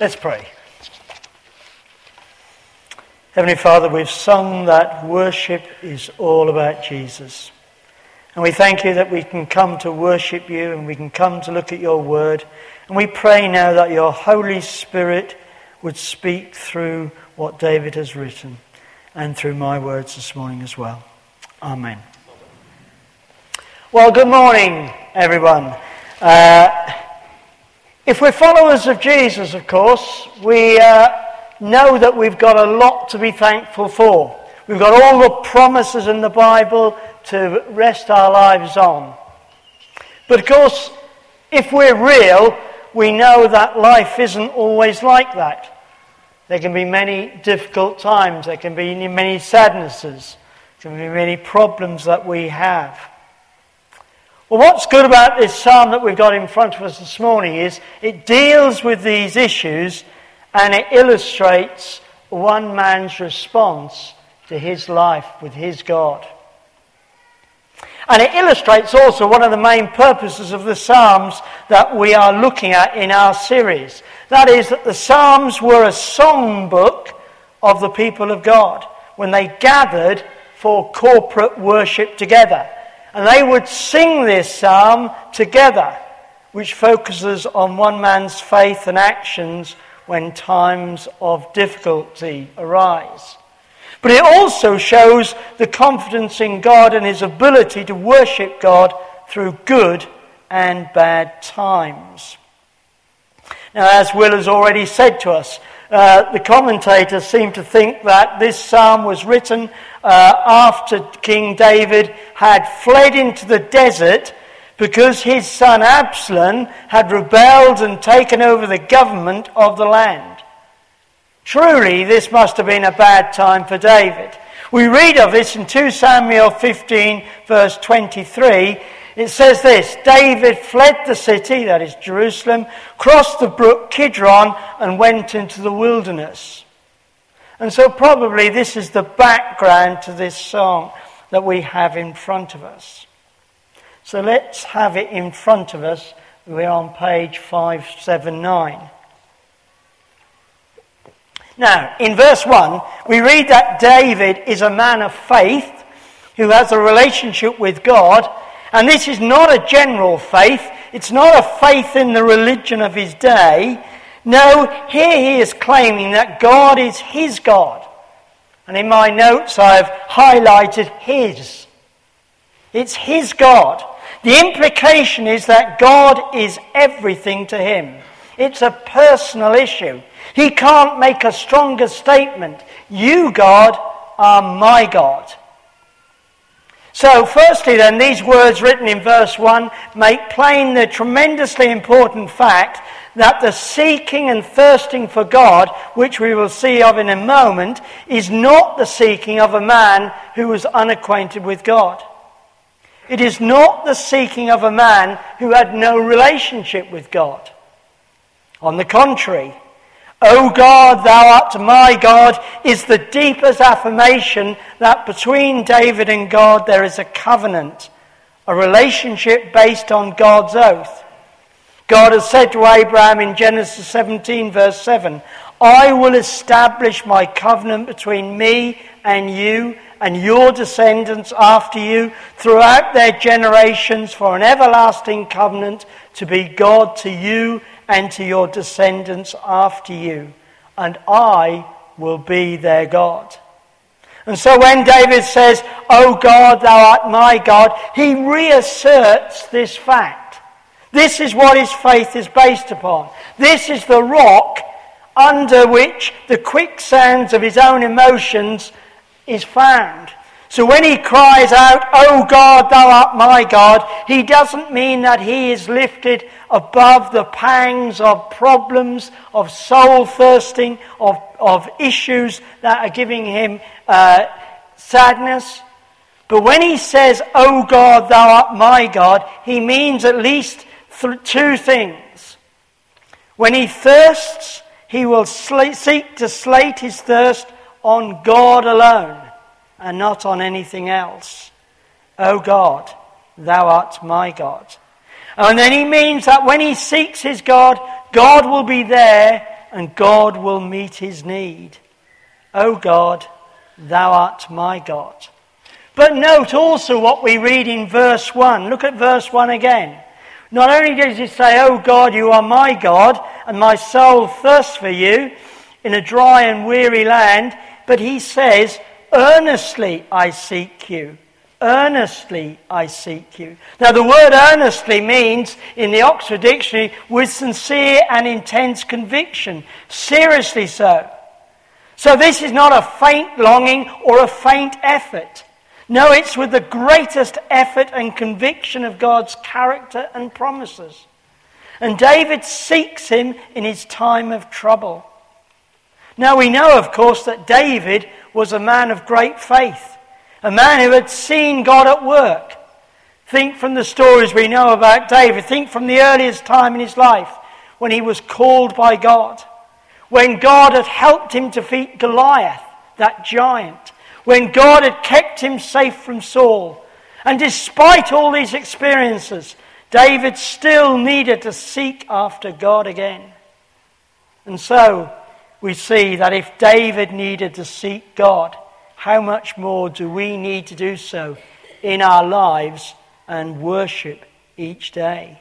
Let's pray. Heavenly Father, we've sung that worship is all about Jesus. And we thank you that we can come to worship you and we can come to look at your word. And we pray now that your Holy Spirit would speak through what David has written and through my words this morning as well. Amen. Well, good morning, everyone. Uh, if we're followers of Jesus, of course, we uh, know that we've got a lot to be thankful for. We've got all the promises in the Bible to rest our lives on. But of course, if we're real, we know that life isn't always like that. There can be many difficult times, there can be many sadnesses, there can be many problems that we have. Well, what's good about this psalm that we've got in front of us this morning is it deals with these issues and it illustrates one man's response to his life with his God. And it illustrates also one of the main purposes of the Psalms that we are looking at in our series. That is, that the Psalms were a songbook of the people of God when they gathered for corporate worship together. And they would sing this psalm together, which focuses on one man's faith and actions when times of difficulty arise. But it also shows the confidence in God and his ability to worship God through good and bad times. Now, as Will has already said to us, uh, the commentators seem to think that this psalm was written uh, after King David had fled into the desert because his son Absalom had rebelled and taken over the government of the land. Truly, this must have been a bad time for David. We read of this in 2 Samuel 15, verse 23. It says this David fled the city, that is Jerusalem, crossed the brook Kidron, and went into the wilderness. And so, probably, this is the background to this song that we have in front of us. So, let's have it in front of us. We're on page 579. Now, in verse 1, we read that David is a man of faith who has a relationship with God and this is not a general faith. It's not a faith in the religion of his day. No, here he is claiming that God is his God. And in my notes, I've highlighted his. It's his God. The implication is that God is everything to him. It's a personal issue. He can't make a stronger statement. You, God, are my God. So, firstly, then, these words written in verse 1 make plain the tremendously important fact that the seeking and thirsting for God, which we will see of in a moment, is not the seeking of a man who was unacquainted with God. It is not the seeking of a man who had no relationship with God. On the contrary, O God, thou art my God, is the deepest affirmation that between David and God there is a covenant, a relationship based on God's oath. God has said to Abraham in Genesis 17, verse 7, I will establish my covenant between me and you and your descendants after you throughout their generations for an everlasting covenant to be God to you and to your descendants after you, and I will be their God. And so when David says, O God, thou art my God, he reasserts this fact. This is what his faith is based upon. This is the rock under which the quicksands of his own emotions is found. So when he cries out, O God, thou art my God, he doesn't mean that he is lifted above the pangs of problems, of soul thirsting, of, of issues that are giving him uh, sadness. But when he says, O God, thou art my God, he means at least two things. When he thirsts, he will sl- seek to slate his thirst on God alone and not on anything else. O God, thou art my God. And then he means that when he seeks his God, God will be there and God will meet his need. O God, thou art my God. But note also what we read in verse 1. Look at verse 1 again. Not only does he say, O God, you are my God, and my soul thirsts for you in a dry and weary land, but he says, Earnestly I seek you. Earnestly I seek you. Now, the word earnestly means, in the Oxford Dictionary, with sincere and intense conviction. Seriously so. So, this is not a faint longing or a faint effort. No, it's with the greatest effort and conviction of God's character and promises. And David seeks him in his time of trouble. Now, we know, of course, that David was a man of great faith, a man who had seen God at work. Think from the stories we know about David. Think from the earliest time in his life when he was called by God, when God had helped him defeat Goliath, that giant when God had kept him safe from Saul. And despite all these experiences, David still needed to seek after God again. And so we see that if David needed to seek God, how much more do we need to do so in our lives and worship each day?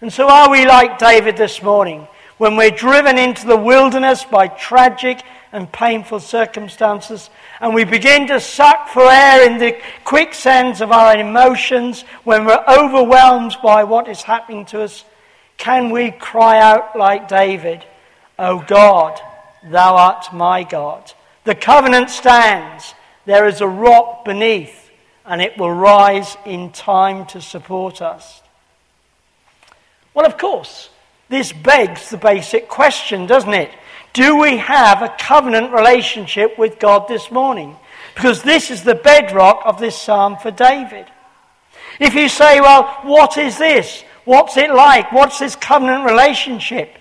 And so, are we like David this morning when we're driven into the wilderness by tragic and painful circumstances, and we begin to suck for air in the quicksands of our emotions when we're overwhelmed by what is happening to us, can we cry out like David, O God, thou art my God? The covenant stands. There is a rock beneath, and it will rise in time to support us. Well, of course, this begs the basic question, doesn't it? Do we have a covenant relationship with God this morning? Because this is the bedrock of this psalm for David. If you say, well, what is this? What's it like? What's this covenant relationship?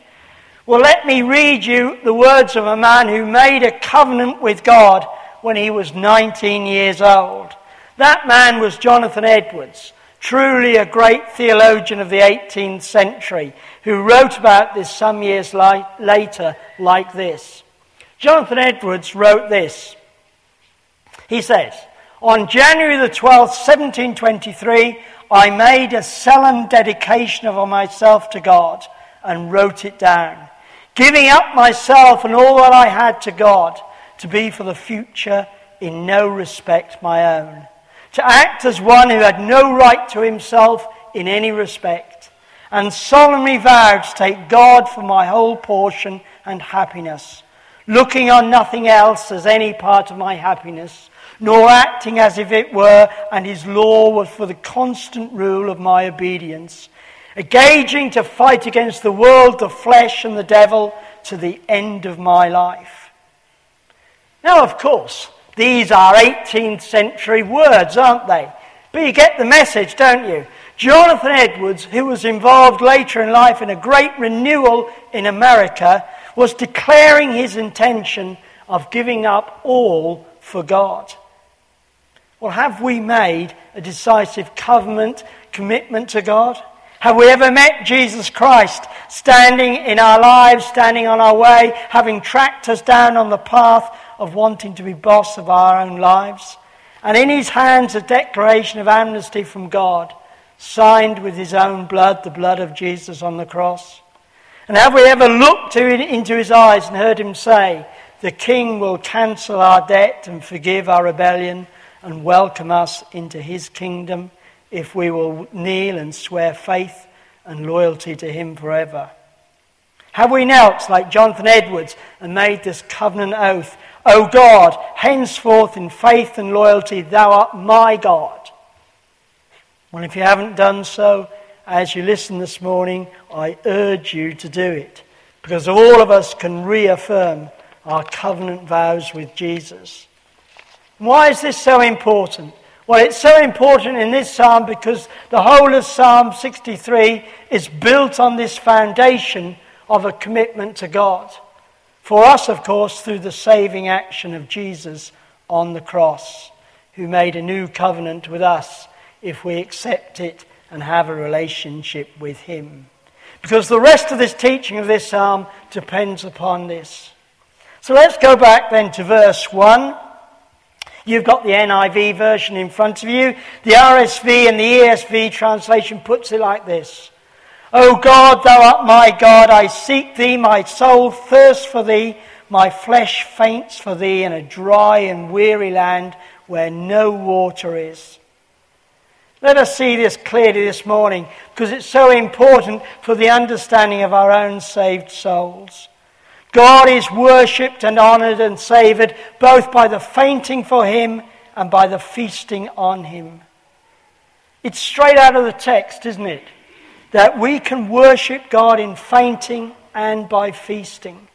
Well, let me read you the words of a man who made a covenant with God when he was 19 years old. That man was Jonathan Edwards truly a great theologian of the 18th century, who wrote about this some years li- later like this. Jonathan Edwards wrote this. He says, On January the 12th, 1723, I made a solemn dedication of myself to God and wrote it down, giving up myself and all that I had to God to be for the future in no respect my own to act as one who had no right to himself in any respect, and solemnly vowed to take God for my whole portion and happiness, looking on nothing else as any part of my happiness, nor acting as if it were, and his law was for the constant rule of my obedience, engaging to fight against the world, the flesh, and the devil to the end of my life. Now, of course, these are 18th century words, aren't they? But you get the message, don't you? Jonathan Edwards, who was involved later in life in a great renewal in America, was declaring his intention of giving up all for God. Well, have we made a decisive covenant commitment to God? Have we ever met Jesus Christ standing in our lives, standing on our way, having tracked us down on the path of wanting to be boss of our own lives. And in his hands, a declaration of amnesty from God, signed with his own blood, the blood of Jesus on the cross. And have we ever looked into his eyes and heard him say, The King will cancel our debt and forgive our rebellion and welcome us into his kingdom if we will kneel and swear faith and loyalty to him forever? Have we knelt like Jonathan Edwards and made this covenant oath O God, henceforth in faith and loyalty, thou art my God. Well, if you haven't done so, as you listen this morning, I urge you to do it. Because all of us can reaffirm our covenant vows with Jesus. Why is this so important? Well, it's so important in this psalm because the whole of Psalm 63 is built on this foundation of a commitment to God. For us, of course, through the saving action of Jesus on the cross, who made a new covenant with us if we accept it and have a relationship with Him. Because the rest of this teaching of this psalm depends upon this. So let's go back then to verse 1. You've got the NIV version in front of you. The RSV and the ESV translation puts it like this O God, thou art my God, I seek thee, my soul thirsts for thee, my flesh faints for thee in a dry and weary land where no water is. Let us see this clearly this morning because it's so important for the understanding of our own saved souls. God is worshipped and honoured and savoured both by the fainting for him and by the feasting on him. It's straight out of the text, isn't it? That we can worship God in fainting and by feasting.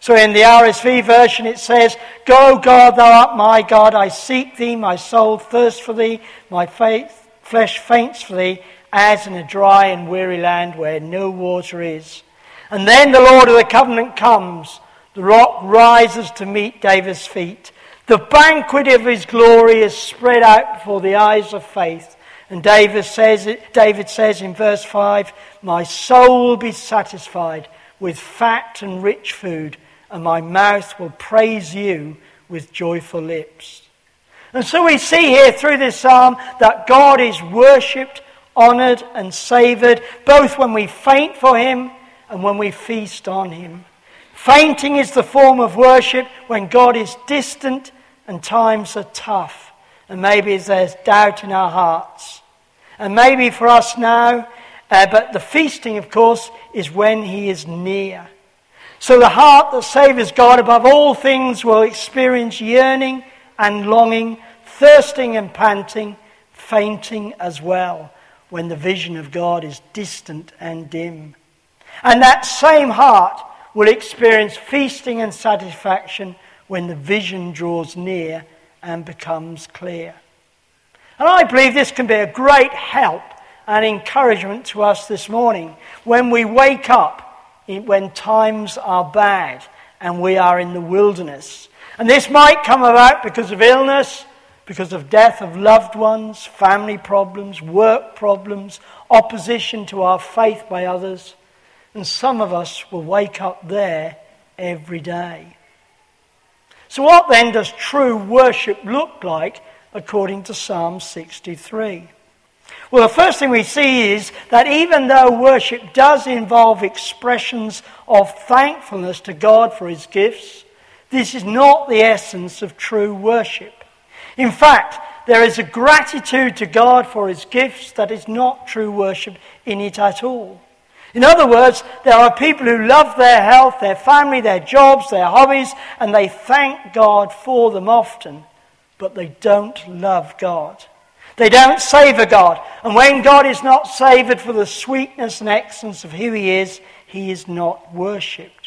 So in the RSV version it says, Go, God, thou art my God, I seek thee, my soul thirsts for thee, my faith, flesh faints for thee, as in a dry and weary land where no water is. And then the Lord of the covenant comes. The rock rises to meet David's feet. The banquet of his glory is spread out before the eyes of faith. And David says, David says in verse 5 My soul will be satisfied with fat and rich food, and my mouth will praise you with joyful lips. And so we see here through this psalm that God is worshipped, honoured, and savoured, both when we faint for him and when we feast on Him. Fainting is the form of worship when God is distant and times are tough, and maybe there's doubt in our hearts. And maybe for us now, uh, but the feasting, of course, is when He is near. So the heart that savours God above all things will experience yearning and longing, thirsting and panting, fainting as well, when the vision of God is distant and dim. And that same heart will experience feasting and satisfaction when the vision draws near and becomes clear. And I believe this can be a great help and encouragement to us this morning when we wake up when times are bad and we are in the wilderness. And this might come about because of illness, because of death of loved ones, family problems, work problems, opposition to our faith by others. And some of us will wake up there every day. So, what then does true worship look like according to Psalm 63? Well, the first thing we see is that even though worship does involve expressions of thankfulness to God for his gifts, this is not the essence of true worship. In fact, there is a gratitude to God for his gifts that is not true worship in it at all. In other words, there are people who love their health, their family, their jobs, their hobbies, and they thank God for them often, but they don't love God. They don't savour God. And when God is not savoured for the sweetness and excellence of who He is, He is not worshipped.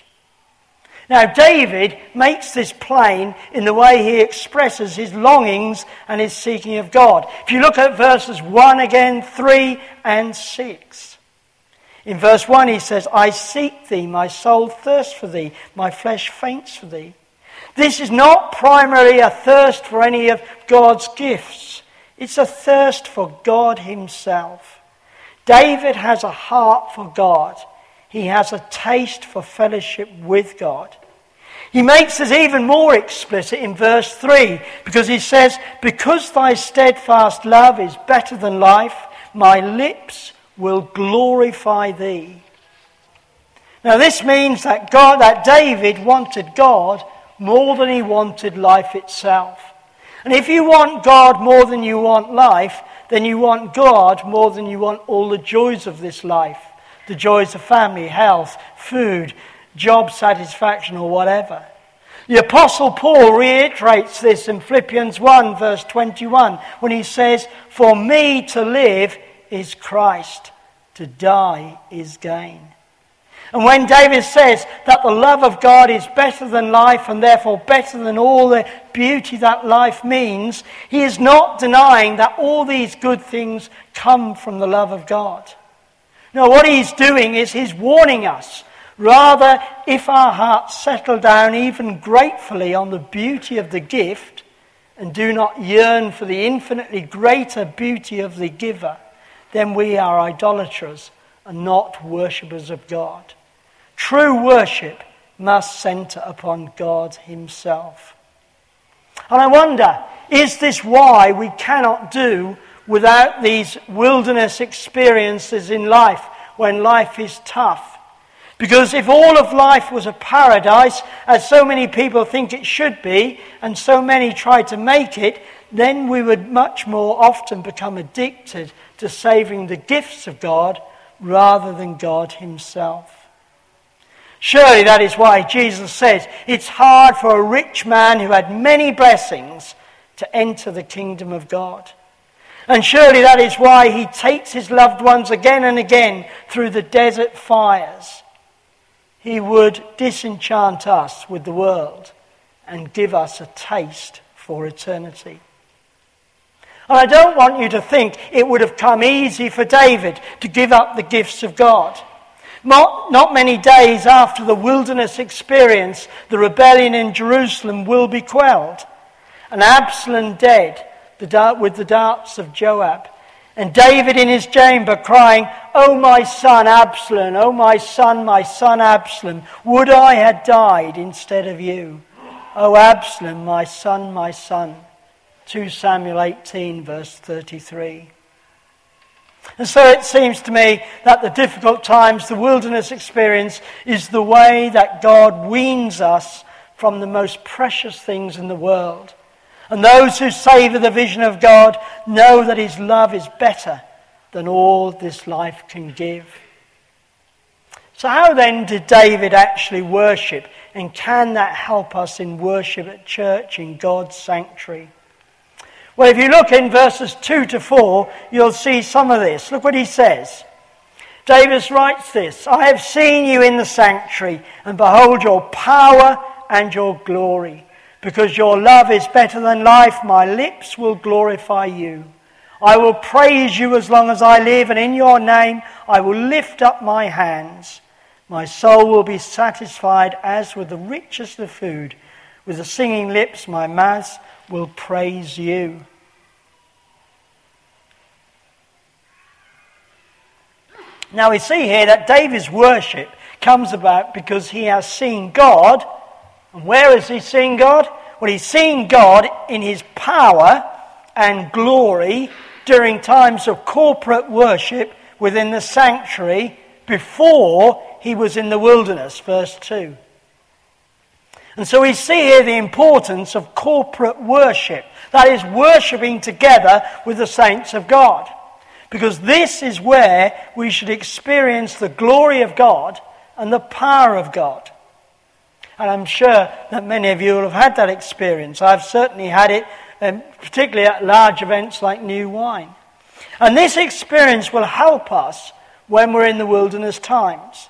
Now, David makes this plain in the way he expresses his longings and his seeking of God. If you look at verses 1 again, 3 and 6. In verse 1, he says, I seek thee, my soul thirsts for thee, my flesh faints for thee. This is not primarily a thirst for any of God's gifts, it's a thirst for God Himself. David has a heart for God, he has a taste for fellowship with God. He makes this even more explicit in verse 3 because he says, Because thy steadfast love is better than life, my lips will glorify thee. Now, this means that God, that David wanted God more than he wanted life itself. And if you want God more than you want life, then you want God more than you want all the joys of this life the joys of family, health, food, job satisfaction, or whatever. The Apostle Paul reiterates this in Philippians 1, verse 21, when he says, For me to live is Christ. To die is gain. And when David says that the love of God is better than life and therefore better than all the beauty that life means, he is not denying that all these good things come from the love of God. No, what he's doing is he's warning us. Rather, if our hearts settle down even gratefully on the beauty of the gift and do not yearn for the infinitely greater beauty of the giver, then we are idolaters and not worshippers of God. True worship must center upon God Himself. And I wonder, is this why we cannot do without these wilderness experiences in life when life is tough? Because if all of life was a paradise, as so many people think it should be, and so many try to make it, then we would much more often become addicted to saving the gifts of God rather than God Himself. Surely that is why Jesus says it's hard for a rich man who had many blessings to enter the kingdom of God. And surely that is why he takes his loved ones again and again through the desert fires. He would disenchant us with the world and give us a taste for eternity. And I don't want you to think it would have come easy for David to give up the gifts of God. Not, not many days after the wilderness experience, the rebellion in Jerusalem will be quelled. And Absalom dead the dart, with the darts of Joab. And David in his chamber crying, Oh, my son Absalom, oh, my son, my son Absalom, would I had died instead of you. Oh, Absalom, my son, my son. 2 Samuel 18, verse 33. And so it seems to me that the difficult times, the wilderness experience, is the way that God weans us from the most precious things in the world. And those who savour the vision of God know that His love is better than all this life can give. So, how then did David actually worship? And can that help us in worship at church in God's sanctuary? Well, if you look in verses 2 to 4, you'll see some of this. Look what he says. Davis writes this I have seen you in the sanctuary, and behold your power and your glory. Because your love is better than life, my lips will glorify you. I will praise you as long as I live, and in your name I will lift up my hands. My soul will be satisfied as with the richest of food. With the singing lips, my mouth will praise you. Now we see here that David's worship comes about because he has seen God. And where has he seen God? Well, he's seen God in his power and glory during times of corporate worship within the sanctuary before he was in the wilderness, verse 2. And so we see here the importance of corporate worship. That is, worshipping together with the saints of God. Because this is where we should experience the glory of God and the power of God. And I'm sure that many of you will have had that experience. I've certainly had it, um, particularly at large events like New Wine. And this experience will help us when we're in the wilderness times.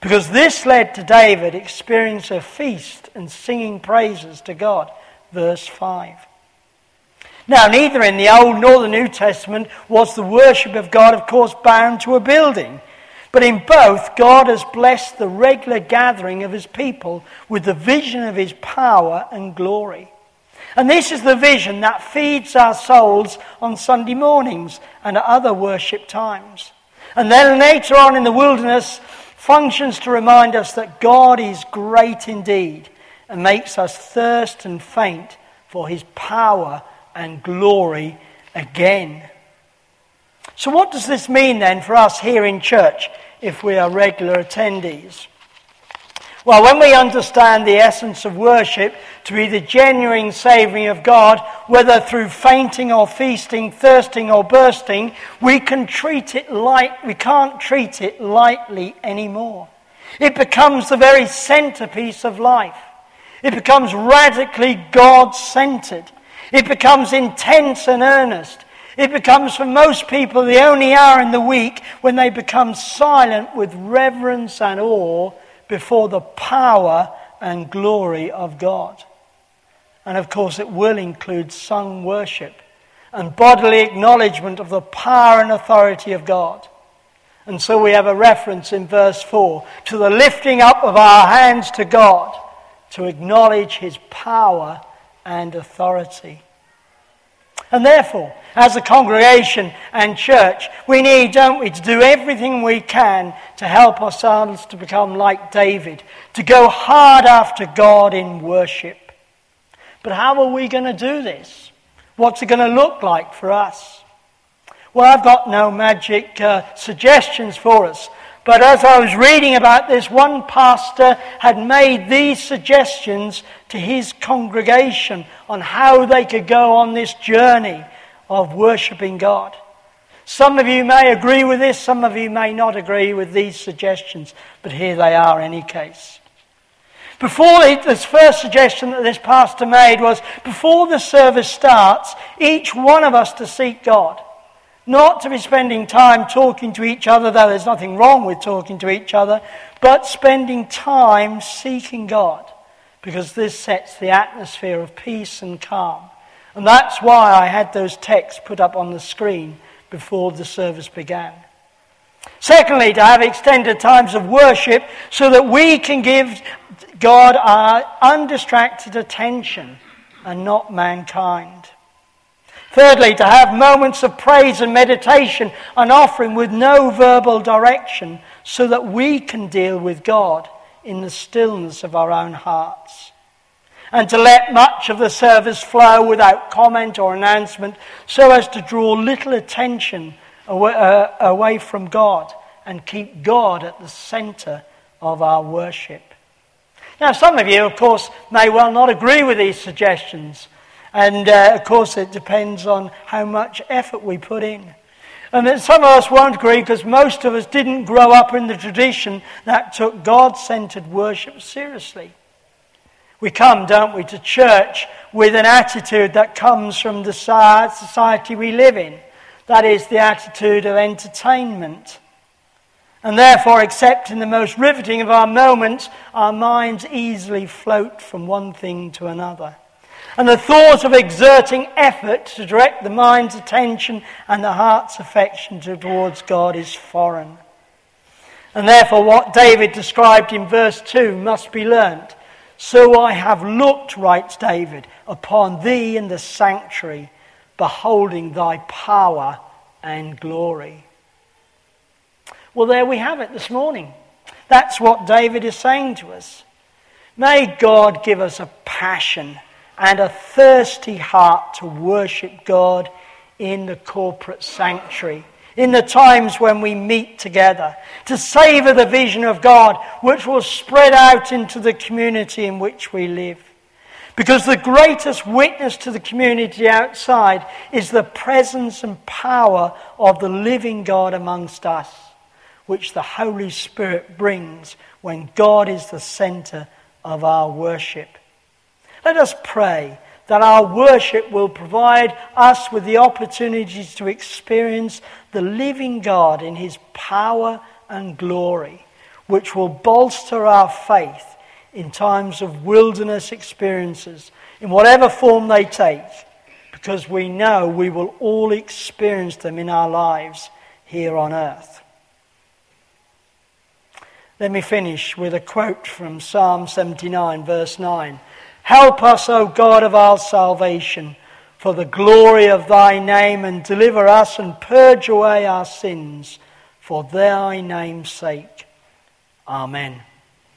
Because this led to David experiencing a feast and singing praises to God. Verse 5. Now, neither in the Old nor the New Testament was the worship of God, of course, bound to a building. But in both, God has blessed the regular gathering of his people with the vision of his power and glory. And this is the vision that feeds our souls on Sunday mornings and at other worship times. And then later on in the wilderness, functions to remind us that God is great indeed and makes us thirst and faint for his power and glory again. So, what does this mean then for us here in church if we are regular attendees? Well, when we understand the essence of worship to be the genuine savouring of God, whether through fainting or feasting, thirsting or bursting, we can treat it light, we can't treat it lightly anymore. It becomes the very centerpiece of life. It becomes radically God centered. It becomes intense and earnest. It becomes for most people the only hour in the week when they become silent with reverence and awe before the power and glory of God. And of course, it will include sung worship and bodily acknowledgement of the power and authority of God. And so we have a reference in verse 4 to the lifting up of our hands to God to acknowledge his power and authority. And therefore, as a congregation and church, we need, don't we, to do everything we can to help ourselves to become like David, to go hard after God in worship. But how are we going to do this? What's it going to look like for us? Well, I've got no magic uh, suggestions for us. But as I was reading about this, one pastor had made these suggestions to his congregation on how they could go on this journey of worshipping God. Some of you may agree with this, some of you may not agree with these suggestions, but here they are in any case. Before this first suggestion that this pastor made was before the service starts, each one of us to seek God. Not to be spending time talking to each other, though there's nothing wrong with talking to each other, but spending time seeking God, because this sets the atmosphere of peace and calm. And that's why I had those texts put up on the screen before the service began. Secondly, to have extended times of worship so that we can give God our undistracted attention and not mankind. Thirdly, to have moments of praise and meditation and offering with no verbal direction so that we can deal with God in the stillness of our own hearts. And to let much of the service flow without comment or announcement so as to draw little attention away, uh, away from God and keep God at the center of our worship. Now, some of you, of course, may well not agree with these suggestions. And uh, of course, it depends on how much effort we put in. And then some of us won't agree because most of us didn't grow up in the tradition that took God centered worship seriously. We come, don't we, to church with an attitude that comes from the society we live in. That is the attitude of entertainment. And therefore, except in the most riveting of our moments, our minds easily float from one thing to another. And the thought of exerting effort to direct the mind's attention and the heart's affection towards God is foreign. And therefore, what David described in verse 2 must be learnt. So I have looked, writes David, upon thee in the sanctuary, beholding thy power and glory. Well, there we have it this morning. That's what David is saying to us. May God give us a passion and a thirsty heart to worship God in the corporate sanctuary, in the times when we meet together, to savour the vision of God which will spread out into the community in which we live. Because the greatest witness to the community outside is the presence and power of the living God amongst us, which the Holy Spirit brings when God is the centre of our worship. Let us pray that our worship will provide us with the opportunities to experience the living God in his power and glory, which will bolster our faith in times of wilderness experiences, in whatever form they take, because we know we will all experience them in our lives here on earth. Let me finish with a quote from Psalm 79, verse 9. Help us, O God of our salvation, for the glory of thy name, and deliver us and purge away our sins for thy name's sake. Amen.